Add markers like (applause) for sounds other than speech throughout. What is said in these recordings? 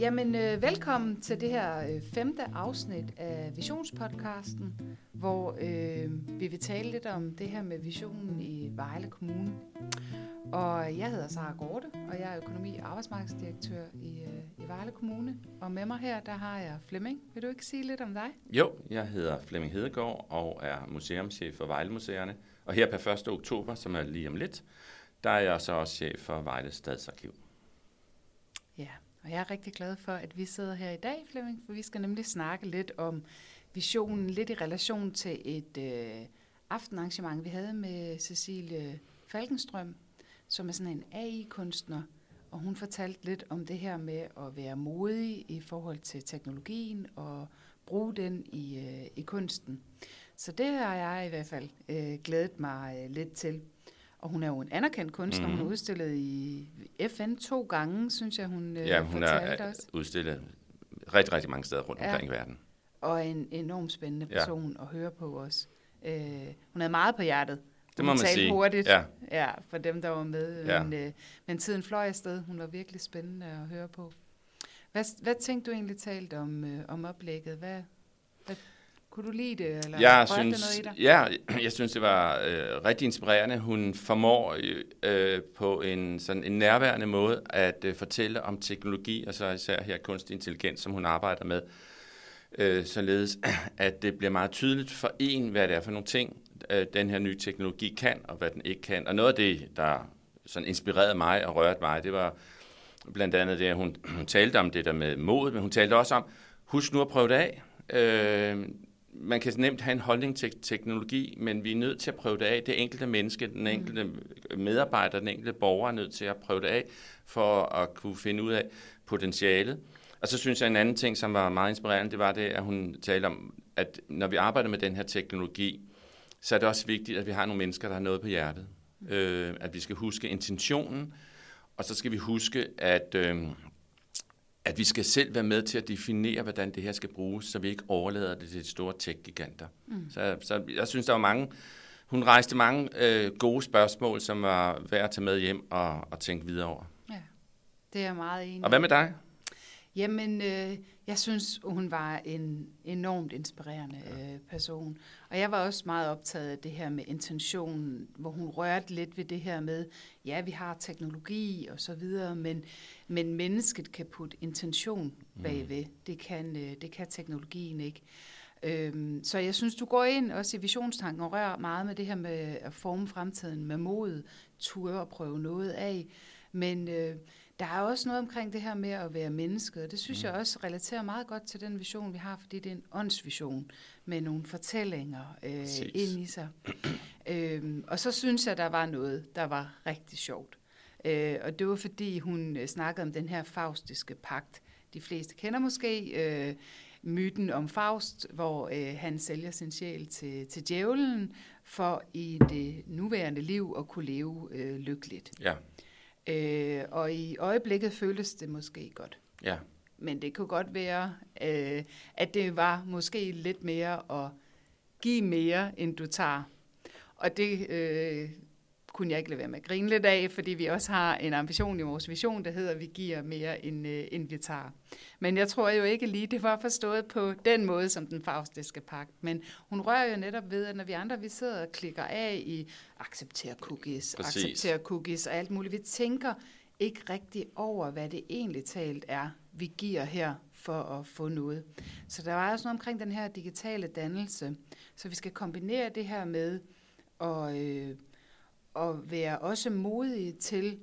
Jamen, øh, velkommen til det her øh, femte afsnit af Visionspodcasten, hvor øh, vi vil tale lidt om det her med visionen i Vejle Kommune. Og jeg hedder Sara Gorte, og jeg er økonomi- og arbejdsmarkedsdirektør i, øh, i Vejle Kommune. Og med mig her, der har jeg Flemming. Vil du ikke sige lidt om dig? Jo, jeg hedder Flemming Hedegaard og er museumschef for Vejle Museerne. Og her per 1. oktober, som er lige om lidt, der er jeg så også chef for Vejle Stadsarkiv. Og jeg er rigtig glad for, at vi sidder her i dag, Flemming, for vi skal nemlig snakke lidt om visionen, lidt i relation til et øh, aftenarrangement, vi havde med Cecilie Falkenstrøm, som er sådan en AI-kunstner, og hun fortalte lidt om det her med at være modig i forhold til teknologien og bruge den i, øh, i kunsten. Så det har jeg i hvert fald øh, glædet mig øh, lidt til. Og hun er jo en anerkendt kunstner. Mm. Hun er Mhm. udstillet i FN to gange, synes jeg, hun, øh, Ja, hun er os. udstillet rigtig, rigtig mange steder rundt Ja. omkring i verden. Og en enormt spændende Ja. person at høre på os. Øh, hun havde meget på hjertet. Det må hun man talte sige. hurtigt, Ja. ja, for dem, der var med. Ja. Men, øh, men tiden fløj afsted. Hun var virkelig spændende at høre på. Hvad, hvad tænkte du egentlig talt om, øh, om oplægget? Hvad, hvad, kunne du lide det, eller Jeg rørte det synes, noget i dig? ja, (clears throat) jeg synes, det var øh, rigtig inspirerende. Hun formår øh, på en, sådan en nærværende måde at øh, fortælle om teknologi, og så især her kunstig intelligens, som hun arbejder med, øh, således (clears throat) at det bliver meget tydeligt for en, hvad det er for nogle ting, øh, den her nye teknologi kan, og hvad den ikke kan. Og noget af det, der sådan inspirerede mig og rørte mig, det var blandt andet det, at hun, (clears throat) hun talte om det der med mod, men hun talte også om, husk nu at prøve det af. Øh, man kan nemt have en holdning til teknologi, men vi er nødt til at prøve det af. Det enkelte menneske, den enkelte medarbejder, den enkelte borger er nødt til at prøve det af, for at kunne finde ud af potentialet. Og så synes jeg, en anden ting, som var meget inspirerende, det var det, at hun talte om, at når vi arbejder med den her teknologi, så er det også vigtigt, at vi har nogle mennesker, der har noget på hjertet. Øh, at vi skal huske intentionen, og så skal vi huske, at, øh, at vi skal selv være med til at definere, hvordan det her skal bruges, så vi ikke overlader det til de store tech-giganter. Mm. Så, så jeg synes, der var mange... Hun rejste mange øh, gode spørgsmål, som var værd at tage med hjem og, og tænke videre over. Ja, det er jeg meget enig. Og hvad med dig? Jamen, øh, jeg synes, hun var en enormt inspirerende øh, person. Og jeg var også meget optaget af det her med intentionen, hvor hun rørte lidt ved det her med, ja, vi har teknologi og så videre, men, men mennesket kan putte intention bagved. Mm. Det, kan, øh, det kan teknologien ikke. Øhm, så jeg synes, du går ind også i visionstanken og rører meget med det her med at forme fremtiden med mod, ture og prøve noget af. Men øh, der er også noget omkring det her med at være menneske, og det synes mm. jeg også relaterer meget godt til den vision, vi har, fordi det er en åndsvision med nogle fortællinger øh, ind i sig. (clears throat) øhm, og så synes jeg, der var noget, der var rigtig sjovt. Øh, og det var fordi, hun øh, snakkede om den her faustiske pagt. De fleste kender måske øh, myten om Faust, hvor øh, han sælger sin sjæl til, til djævlen, for i det nuværende liv at kunne leve øh, lykkeligt. Ja, Øh, og i øjeblikket føles det måske godt. ja. Men det kunne godt være, øh, at det var måske lidt mere at give mere, end du tager. Og det øh, kunne jeg ikke lade være med at grine lidt af, fordi vi også har en ambition i vores vision, der hedder, at vi giver mere, end, øh, end vi tager. Men jeg tror jo ikke lige, det var forstået på den måde, som den faustiske pagt. Men hun rører jo netop ved, at når vi andre vi sidder og klikker af i acceptere cookies, Præcis. acceptere cookies og alt muligt, vi tænker ikke rigtig over, hvad det egentlig talt er, vi giver her for at få noget. Så der var også noget omkring den her digitale dannelse. Så vi skal kombinere det her med at, øh, at være også modige til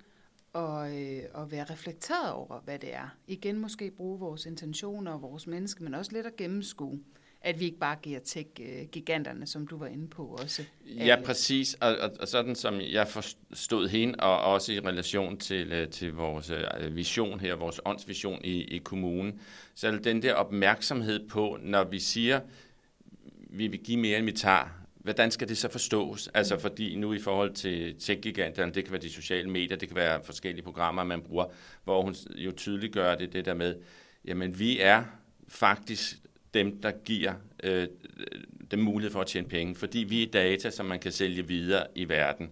at, øh, at være reflekteret over, hvad det er. Igen måske bruge vores intentioner og vores menneske, men også lidt at gennemskue, at vi ikke bare giver tech-giganterne, som du var inde på også. Ja, alle. præcis. Og, og, og sådan som jeg forstod hende, og også i relation til, øh, til vores øh, vision her, vores åndsvision i, i kommunen, så er den der opmærksomhed på, når vi siger, vi vil give mere, end vi tager, hvordan skal det så forstås? Altså fordi nu i forhold til tech-giganterne, det kan være de sociale medier, det kan være forskellige programmer, man bruger, hvor hun jo tydeligt gør det, det der med, jamen vi er faktisk dem, der giver øh, dem mulighed for at tjene penge, fordi vi er data, som man kan sælge videre i verden.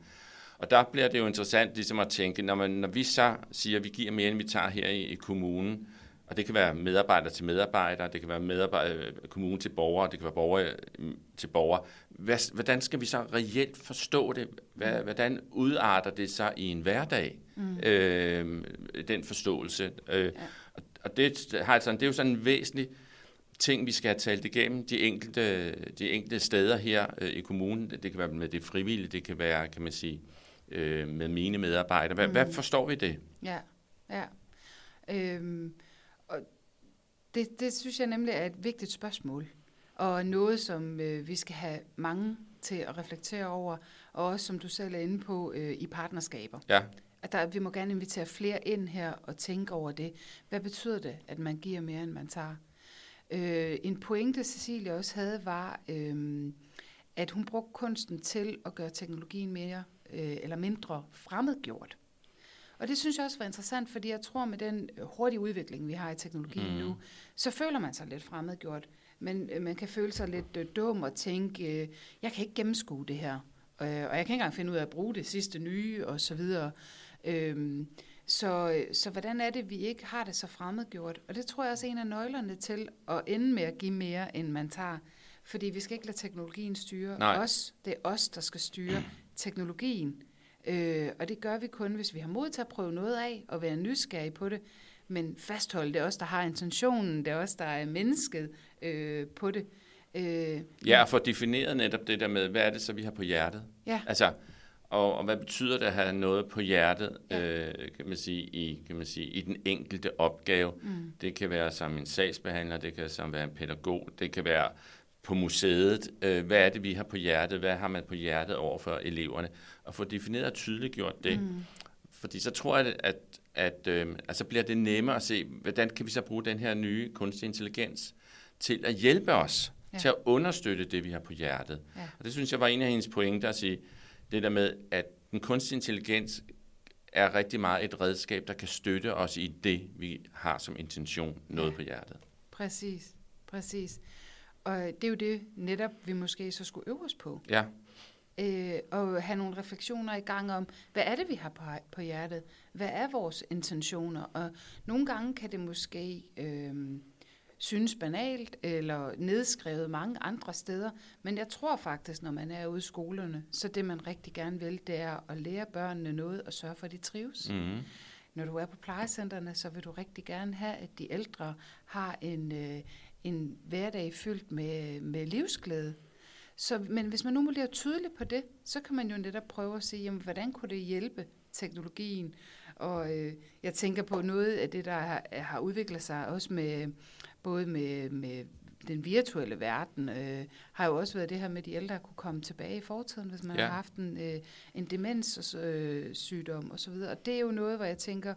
Og der bliver det jo interessant ligesom at tænke, når, man, når vi så siger, at vi giver mere, end vi tager her i, i kommunen, Og det kan være medarbejder til medarbejder, det kan være medarbejder, kommune til borgere, det kan være borgere til borgere. Hvordan skal vi så reelt forstå det? Hvordan udarter det sig i en hverdag, mm. øh, den forståelse? Øh, ja. Og det, har altså, det er jo sådan en væsentlig ting, vi skal have talt igennem de enkelte, de enkelte steder her øh, i kommunen. Det kan være med det frivillige, det kan være, kan man sige, øh, med mine medarbejdere. Hvad, mm. hvad forstår vi det? Ja, ja. Øhm, og det, det synes jeg nemlig er et vigtigt spørgsmål, og noget, som øh, vi skal have mange til at reflektere over, og også, som du selv er inde på, øh, i partnerskaber. Ja. At der, vi må gerne invitere flere ind her og tænke over det. Hvad betyder det, at man giver mere, end man tager? Øh, en pointe, Cecilie også havde, var, øh, at hun brugte kunsten til at gøre teknologien mere øh, eller mindre fremmedgjort. Og det synes jeg også var interessant, fordi jeg tror, med den hurtige udvikling, vi har i teknologien mm. nu, så føler man sig lidt fremmedgjort. Men øh, man kan føle sig lidt øh, dum og tænke, øh, jeg kan ikke gennemskue det her. Øh, og jeg kan ikke engang finde ud af at bruge det sidste nye og så videre. Øh, så, så hvordan er det, vi ikke har det så fremmedgjort? Og det tror jeg også er en af nøglerne til at ende med at give mere, end man tager. Fordi vi skal ikke lade teknologien styre Nej. os. Det er os, der skal styre teknologien. Øh, og det gør vi kun, hvis vi har mod til at prøve noget af og være nysgerrige på det. Men fastholde det er os, der har intentionen. Det er os, der er mennesket øh, på det. Øh, ja, og få defineret netop det der med, hvad er det så, vi har på hjertet? Ja. Altså, og, og hvad betyder det at have noget på hjertet, ja. øh, kan, man sige, i, kan man sige, i den enkelte opgave? Mm. Det kan være som en sagsbehandler, det kan som være en pædagog, det kan være på museet. Øh, hvad er det, vi har på hjertet? Hvad har man på hjertet over for eleverne? Og få defineret og tydeliggjort det. Mm. Fordi så tror jeg, at, at øh, altså bliver det nemmere at se, hvordan kan vi så bruge den her nye kunstig intelligens til at hjælpe os, ja. til at understøtte det, vi har på hjertet. Ja. Og det synes jeg var en af hendes pointer at sige, det der med, at den kunstige intelligens er rigtig meget et redskab, der kan støtte os i det, vi har som intention, noget ja. på hjertet. Præcis, præcis. Og det er jo det netop, vi måske så skulle øve os på. Ja. Øh, og have nogle refleksioner i gang om, hvad er det, vi har på, på hjertet? Hvad er vores intentioner? Og nogle gange kan det måske øh, synes banalt eller nedskrevet mange andre steder, men jeg tror faktisk, når man er ude i skolerne, så det man rigtig gerne vil, det er at lære børnene noget og sørge for, at de trives. Mm-hmm. Når du er på plejecentrene, så vil du rigtig gerne have, at de ældre har en, øh, en hverdag fyldt med, med livsglæde. Så, men hvis man nu må blive tydelig på det, så kan man jo netop prøve at se, jamen, hvordan kunne det hjælpe teknologien? Og øh, jeg tænker på noget af det, der har, har udviklet sig også med både med, med den virtuelle verden, øh, har jo også været det her med, at de ældre kunne komme tilbage i fortiden, hvis man ja. har haft en, øh, en demenssygdom øh, osv. Og det er jo noget, hvor jeg tænker,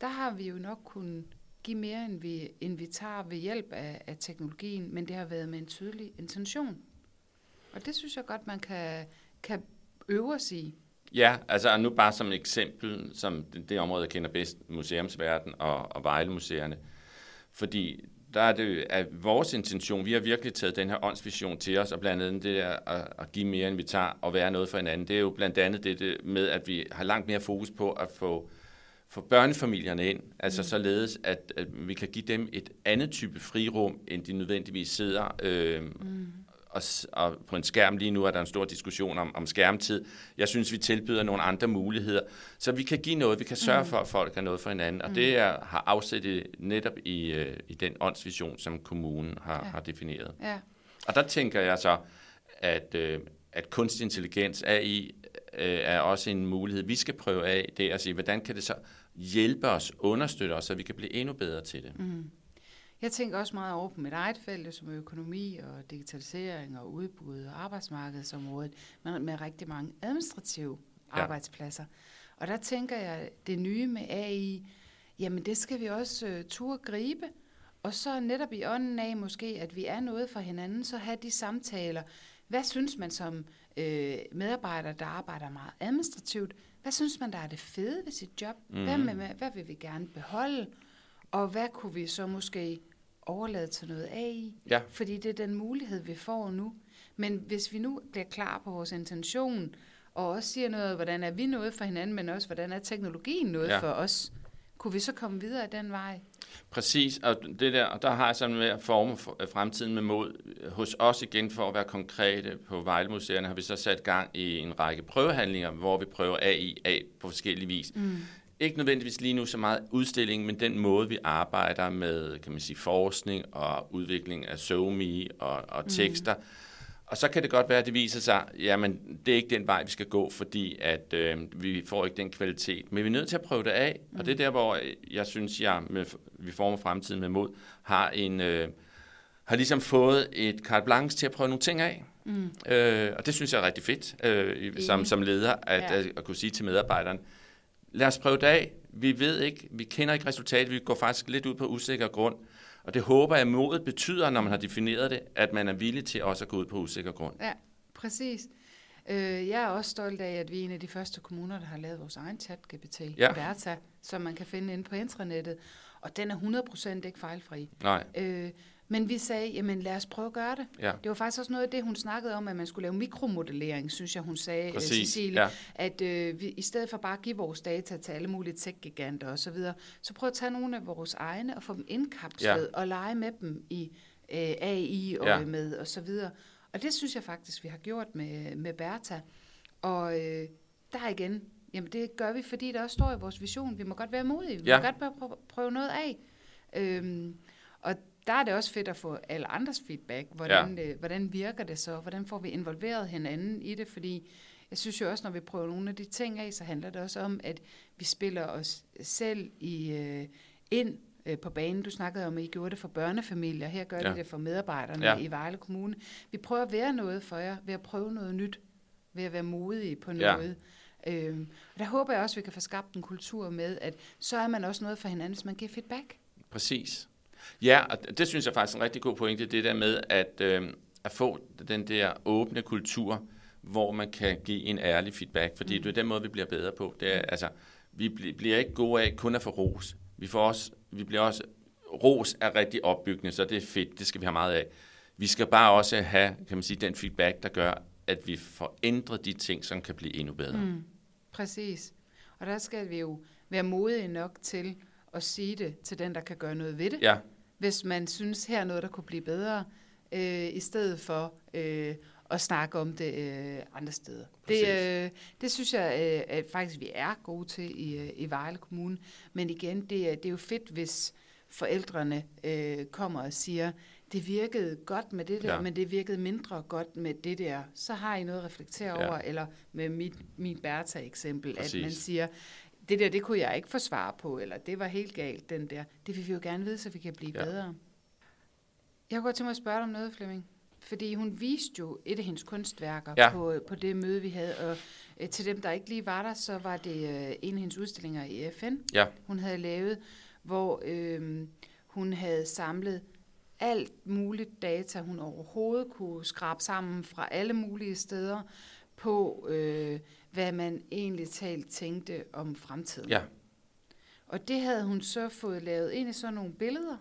der har vi jo nok kunnet give mere, end vi, end vi tager ved hjælp af, af teknologien, men det har været med en tydelig intention. Og det synes jeg godt, man kan, kan øve os i. Ja, altså nu bare som eksempel, som det, det område, jeg kender bedst, museumsverden og, og Vejlemuseerne. Fordi der er det at vores intention, vi har virkelig taget den her åndsvision til os, og blandt andet det der at, at give mere, end vi tager, og være noget for hinanden. Det er jo blandt andet det med, at vi har langt mere fokus på at få, få børnefamilierne ind, altså mm. således, at, at vi kan give dem et andet type frirum, end de nødvendigvis sidder øh, mm og, og på en skærm lige nu er der en stor diskussion om, om skærmtid. Jeg synes, vi tilbyder nogle andre muligheder, så vi kan give noget, vi kan sørge mm. for, at folk har noget for hinanden, og mm. det er, har afsæt netop i, øh, i den åndsvision, som kommunen har, ja. har defineret. Ja. Og der tænker jeg så, at, øh, at kunstig intelligens AI øh, er også en mulighed, vi skal prøve af, det er at sige, hvordan kan det så hjælpe os, understøtte os, så vi kan blive endnu bedre til det. Mm. Jeg tænker også meget over på mit eget felt, som økonomi og digitalisering og udbud og arbejdsmarkedsområdet, men med rigtig mange administrative ja. arbejdspladser. Og der tænker jeg, det nye med AI, jamen det skal vi også uh, turde gribe. Og så netop i ånden af måske, at vi er noget for hinanden, så have de samtaler. Hvad synes man som øh, medarbejder, der arbejder meget administrativt? Hvad synes man, der er det fede ved sit job? Mm. Hvad, med, hvad vil vi gerne beholde? Og hvad kunne vi så måske overlade til noget AI, ja. fordi det er den mulighed, vi får nu. Men hvis vi nu bliver klar på vores intention, og også siger noget, hvordan er vi noget for hinanden, men også hvordan er teknologien noget ja. for os, kunne vi så komme videre af den vej? Præcis, og det der, og der har jeg sådan med at forme fremtiden med mod. Hos os igen, for at være konkrete på Vejlemuseerne, har vi så sat gang i en række prøvehandlinger, hvor vi prøver AI af på forskellige vis. Mm. Ikke nødvendigvis lige nu så meget udstilling, men den måde, vi arbejder med kan man sige, forskning og udvikling af SoMe og, og tekster. Mm og så kan det godt være, at det viser sig, jamen det er ikke den vej, vi skal gå, fordi at øh, vi får ikke den kvalitet. Men vi er nødt til at prøve det af, mm. og det er der, hvor jeg synes, jeg med, vi former fremtiden med mod, har en... Øh, har ligesom fået et carte blanche til at prøve nogle ting af. Mm. Øh, og det synes jeg er rigtig fedt øh, som, som leder, at, ja. at, at kunne sige til medarbejderen, lad os prøve det af. Vi ved ikke, vi kender ikke resultatet, vi går faktisk lidt ud på usikker grund. Og det håber jeg, modet betyder, når man har defineret det, at man er villig til også at gå ud på usikker grund. Ja, præcis. Øh, jeg er også stolt af, at vi er en af de første kommuner, der har lavet vores egen chat-GPT, ja. Berta, som man kan finde inde på intranettet. Og den er 100% ikke fejlfri. Nej. Øh, men vi sagde, jamen lad os prøve at gøre det. Ja. Det var faktisk også noget af det, hun snakkede om, at man skulle lave mikromodellering, synes jeg, hun sagde, øh, Præcis, Cecilie. Ja. At øh, vi, i stedet for bare at give vores data til alle mulige tech-giganter osv., så, videre, så prøv at tage nogle af vores egne og få dem indkapslet ja. og lege med dem i øh, AI og ja. med og så videre. Og det synes jeg faktisk, vi har gjort med, med Bertha. Og øh, der igen, jamen det gør vi, fordi der også står i vores vision, vi må godt være modige, vi ja. må godt prøve, noget af. Øhm, og der er det også fedt at få alle andres feedback. Hvordan, ja. øh, hvordan virker det så? Hvordan får vi involveret hinanden i det? Fordi jeg synes jo også, når vi prøver nogle af de ting af, så handler det også om, at vi spiller os selv i, øh, ind øh, på banen. Du snakkede om, at I gjorde det for børnefamilier. Her gør ja. det for medarbejderne ja. i Vejle Kommune. Vi prøver at være noget for jer, ved at prøve noget nyt, ved at være modige på noget. Ja. Øhm, og der håber jeg også, at vi kan få skabt en kultur med, at så er man også noget for hinanden, hvis man giver feedback. Præcis. Ja, og det synes jeg faktisk er en rigtig god pointe, det der med at, øh, at få den der åbne kultur, hvor man kan give en ærlig feedback, fordi mm. det er den måde, vi bliver bedre på. Det er, mm. altså, vi bliver ikke gode af kun at få ros. Vi, får også, vi bliver også, ros er rigtig opbyggende, så det er fedt, det skal vi have meget af. Vi skal bare også have, kan man sige, den feedback, der gør, at vi får ændret de ting, som kan blive endnu bedre. Mm. Præcis. Og der skal vi jo være modige nok til at sige det til den, der kan gøre noget ved det. Ja hvis man synes, her er noget, der kunne blive bedre, øh, i stedet for øh, at snakke om det øh, andre steder. Det, øh, det synes jeg øh, at faktisk, vi er gode til i, øh, i Vejle Kommune. Men igen, det, er, det er jo fedt, hvis forældrene øh, kommer og siger, det virkede godt med det der, ja. men det virkede mindre godt med det der. Så har I noget at reflektere ja. over, eller med mit, min Bertha-eksempel, at man siger, det der, det kunne jeg ikke få svar på, eller det var helt galt, den der. Det vil vi jo gerne vide, så vi kan blive ja. bedre. Jeg kunne godt tænke mig at spørge dig om noget, Flemming. Fordi hun viste jo et af hendes kunstværker ja. på, på det møde, vi havde. Og øh, til dem, der ikke lige var der, så var det øh, en af hendes udstillinger i FN, ja. hun havde lavet, hvor øh, hun havde samlet alt muligt data, hun overhovedet kunne skrabe sammen fra alle mulige steder på, øh, hvad man egentlig talt tænkte om fremtiden. Ja. Og det havde hun så fået lavet ind i sådan nogle billeder.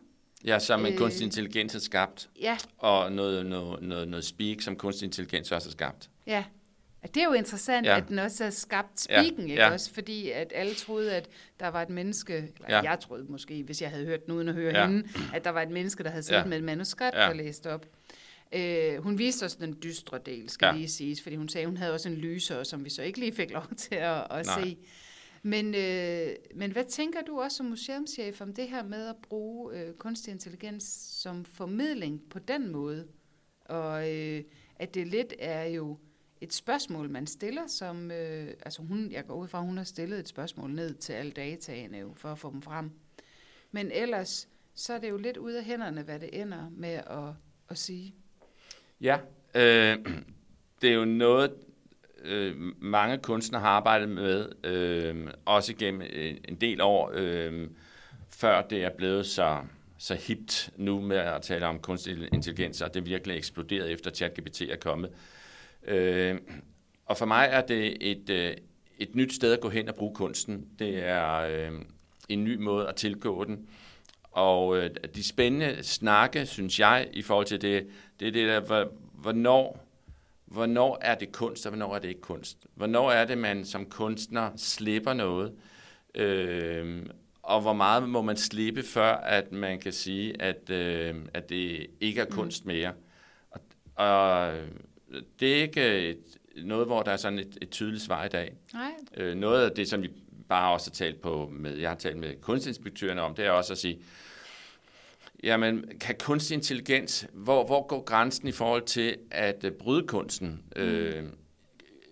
Ja, som en øh, kunstig intelligens har skabt. Ja. Og noget, noget, noget, noget speak, som kunstig intelligens også har skabt. Ja. Det er jo interessant, ja. at den også har skabt speaking, ja. ikke ja. også? Fordi at alle troede, at der var et menneske, eller ja. jeg troede måske, hvis jeg havde hørt den uden at høre ja. hende, at der var et menneske, der havde siddet ja. med et manuskript ja. og læst op. Øh, hun viste os den dystre del, skal ja. lige siges, fordi hun sagde, hun havde også en lyser, som vi så ikke lige fik (laughs) lov til at, at se. Men, øh, men hvad tænker du også som museumschef om det her med at bruge øh, kunstig intelligens som formidling på den måde? Og øh, at det lidt er jo et spørgsmål, man stiller, som, øh, altså hun, jeg går ud fra, at hun har stillet et spørgsmål ned til alle dataene jo, for at få dem frem. Men ellers, så er det jo lidt ud af hænderne, hvad det ender med at, at sige. Ja, øh, det er jo noget, øh, mange kunstnere har arbejdet med, øh, også gennem øh, en del år, øh, før det er blevet så, så hipt nu med at tale om kunstig intelligens, og det virkelig eksploderet efter ChatGPT er kommet. Øh, Øh, og for mig er det et, øh, et nyt sted at gå hen og bruge kunsten. Det er øh, en ny måde at tilgå den. Og øh, de spændende snakke, synes jeg, i forhold til det, det er det der, hvornår, hvornår er det kunst, og hvornår er det ikke kunst? Hvornår er det, man som kunstner slipper noget, øh, og hvor meget må man slippe, før at man kan sige, at, øh, at det ikke er kunst mere. Og, og det er ikke et, noget, hvor der er sådan et, et tydeligt svar i dag. Nej. Øh, noget af det, som vi bare også har talt på med, jeg har talt med kunstinspektørerne om, det er også at sige, jamen, kan kunstig intelligens, hvor, hvor går grænsen i forhold til at uh, bryde kunsten? Mm. Øh,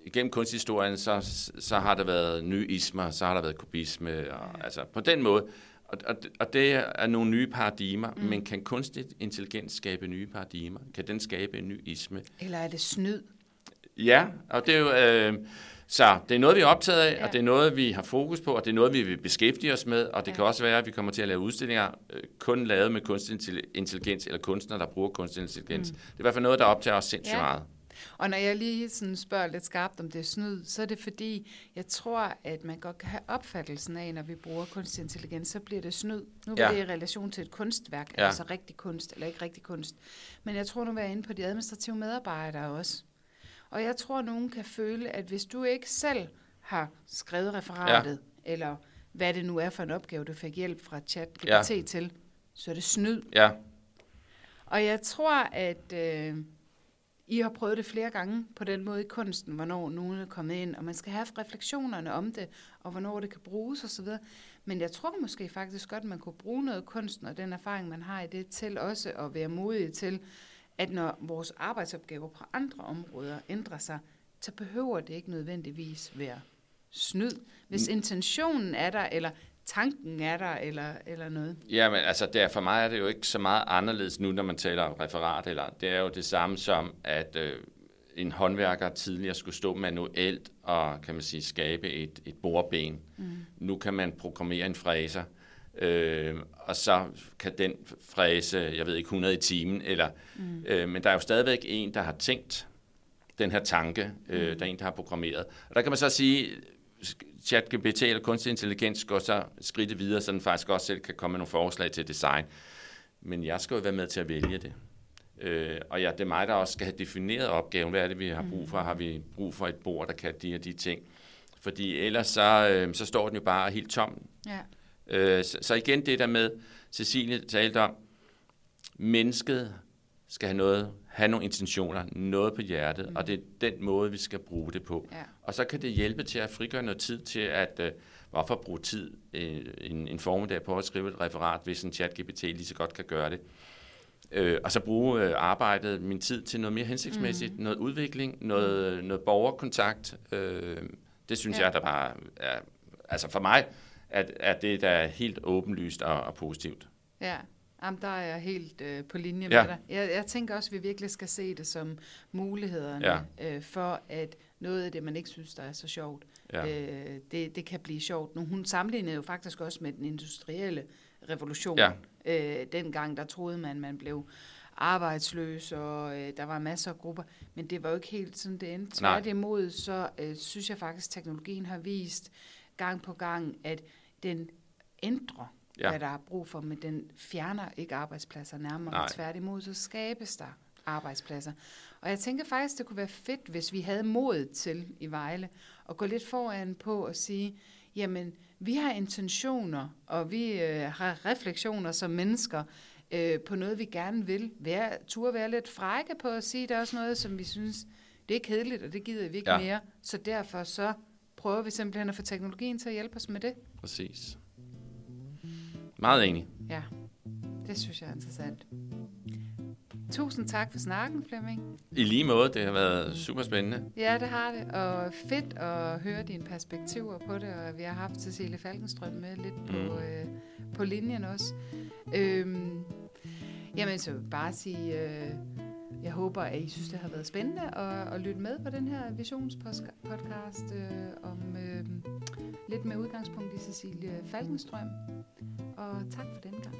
igennem kunsthistorien, så, så har der været nye ismer, så har der været kubisme, og, ja. altså på den måde. Og, og, og det er nogle nye paradigmer, mm. men kan kunstig intelligens skabe nye paradigmer? Kan den skabe en ny isme? Eller er det snyd? Ja, og det er jo... Øh, så det er noget, vi er optaget af, ja. og det er noget, vi har fokus på, og det er noget, vi vil beskæftige os med, og det ja. kan også være, at vi kommer til at lave udstillinger øh, kun lavet med kunstig intelligens, eller kunstnere, der bruger kunstig intelligens. Mm. Det er i hvert fald noget, der optager os sindssygt ja. meget. Og når jeg lige sådan spørger lidt skarpt, om det er snyd, så er det fordi, jeg tror, at man godt kan have opfattelsen af, når vi bruger kunstig intelligens, så bliver det snyd. Nu er ja. det i relation til et kunstværk, ja. altså rigtig kunst eller ikke rigtig kunst. Men jeg tror nu, vi er inde på de administrative medarbejdere også. Og jeg tror, at nogen kan føle, at hvis du ikke selv har skrevet referatet, ja. eller hvad det nu er for en opgave, du fik hjælp fra chat GPT ja. til, så er det snyd. Ja. Og jeg tror, at øh, I har prøvet det flere gange på den måde i kunsten, hvornår nogen er kommet ind, og man skal have refleksionerne om det, og hvornår det kan bruges osv. Men jeg tror måske faktisk godt, at man kunne bruge noget kunsten og den erfaring, man har i det, til også at være modig til at når vores arbejdsopgaver på andre områder ændrer sig, så behøver det ikke nødvendigvis være snyd. Hvis mm. intentionen er der, eller tanken er der, eller, eller noget. Ja, men altså, der, for mig er det jo ikke så meget anderledes nu, når man taler om referat. Eller, det er jo det samme som, at øh, en håndværker tidligere skulle stå manuelt og, kan man sige, skabe et, et bordben. Mm. Nu kan man programmere en fræser, øh, og så kan den fræse, jeg ved ikke, 100 i timen, eller, mm. øh, men der er jo stadigvæk en, der har tænkt den her tanke, øh, mm. der er en, der har programmeret. Og der kan man så sige, ChatGPT eller kunstig intelligens går så skridtet videre, så den faktisk også selv kan komme med nogle forslag til design. Men jeg skal jo være med til at vælge det. Øh, og ja, det er mig, der også skal have defineret opgaven. Hvad er det, vi har brug for? Har vi brug for et bord, der kan de og de ting? Fordi ellers så, øh, så står den jo bare helt tom. Ja. Øh, så, så igen det der med, Cecilie talte om, mennesket skal have noget, have nogle intentioner, noget på hjertet, mm. og det er den måde, vi skal bruge det på. Ja. Og så kan det hjælpe til at frigøre noget tid til, at øh, hvorfor bruge tid øh, en, en formiddag på at skrive et referat, hvis en chat-GPT lige så godt kan gøre det. Øh, og så bruge øh, arbejdet, min tid til noget mere hensigtsmæssigt, mm. noget udvikling, noget, noget borgerkontakt. Øh, det synes ja. jeg, der bare er, altså for mig, at, at det der er helt åbenlyst og, og positivt. Ja, Jamen, der er jeg helt øh, på linje ja. med dig. Jeg, jeg tænker også, at vi virkelig skal se det som mulighederne ja. øh, for, at noget af det, man ikke synes, der er så sjovt, ja. øh, det, det kan blive sjovt. Nu, hun sammenlignede jo faktisk også med den industrielle revolution. Ja. Øh, dengang, der troede man, man blev arbejdsløs, og øh, der var masser af grupper, men det var jo ikke helt sådan, det endte. Tværtimod, så øh, synes jeg faktisk, at teknologien har vist gang på gang, at den ændrer, ja. hvad der er brug for, men den fjerner ikke arbejdspladser nærmere. Nej. Tværtimod, så skabes der arbejdspladser. Og jeg tænker faktisk, det kunne være fedt, hvis vi havde mod til i Vejle, at gå lidt foran på at sige, jamen, vi har intentioner, og vi øh, har refleksioner som mennesker, øh, på noget, vi gerne vil. Være, turde være lidt frække på at sige, der er også noget, som vi synes, det er kedeligt, og det gider vi ikke ja. mere. Så derfor så prøver vi simpelthen at få teknologien til at hjælpe os med det. Præcis. Meget enig. Ja, det synes jeg er interessant. Tusind tak for snakken, Flemming. I lige måde, det har været super spændende. Ja, det har det, og fedt at høre dine perspektiver på det, og vi har haft Cecilie Falkenstrøm med lidt på, mm. øh, på linjen også. Øhm, jamen, så bare sige... Øh, jeg håber, at I synes, det har været spændende at, at lytte med på den her visionspodcast øh, om øh, lidt med udgangspunkt i Cecilie Falkenstrøm. Og tak for den gang.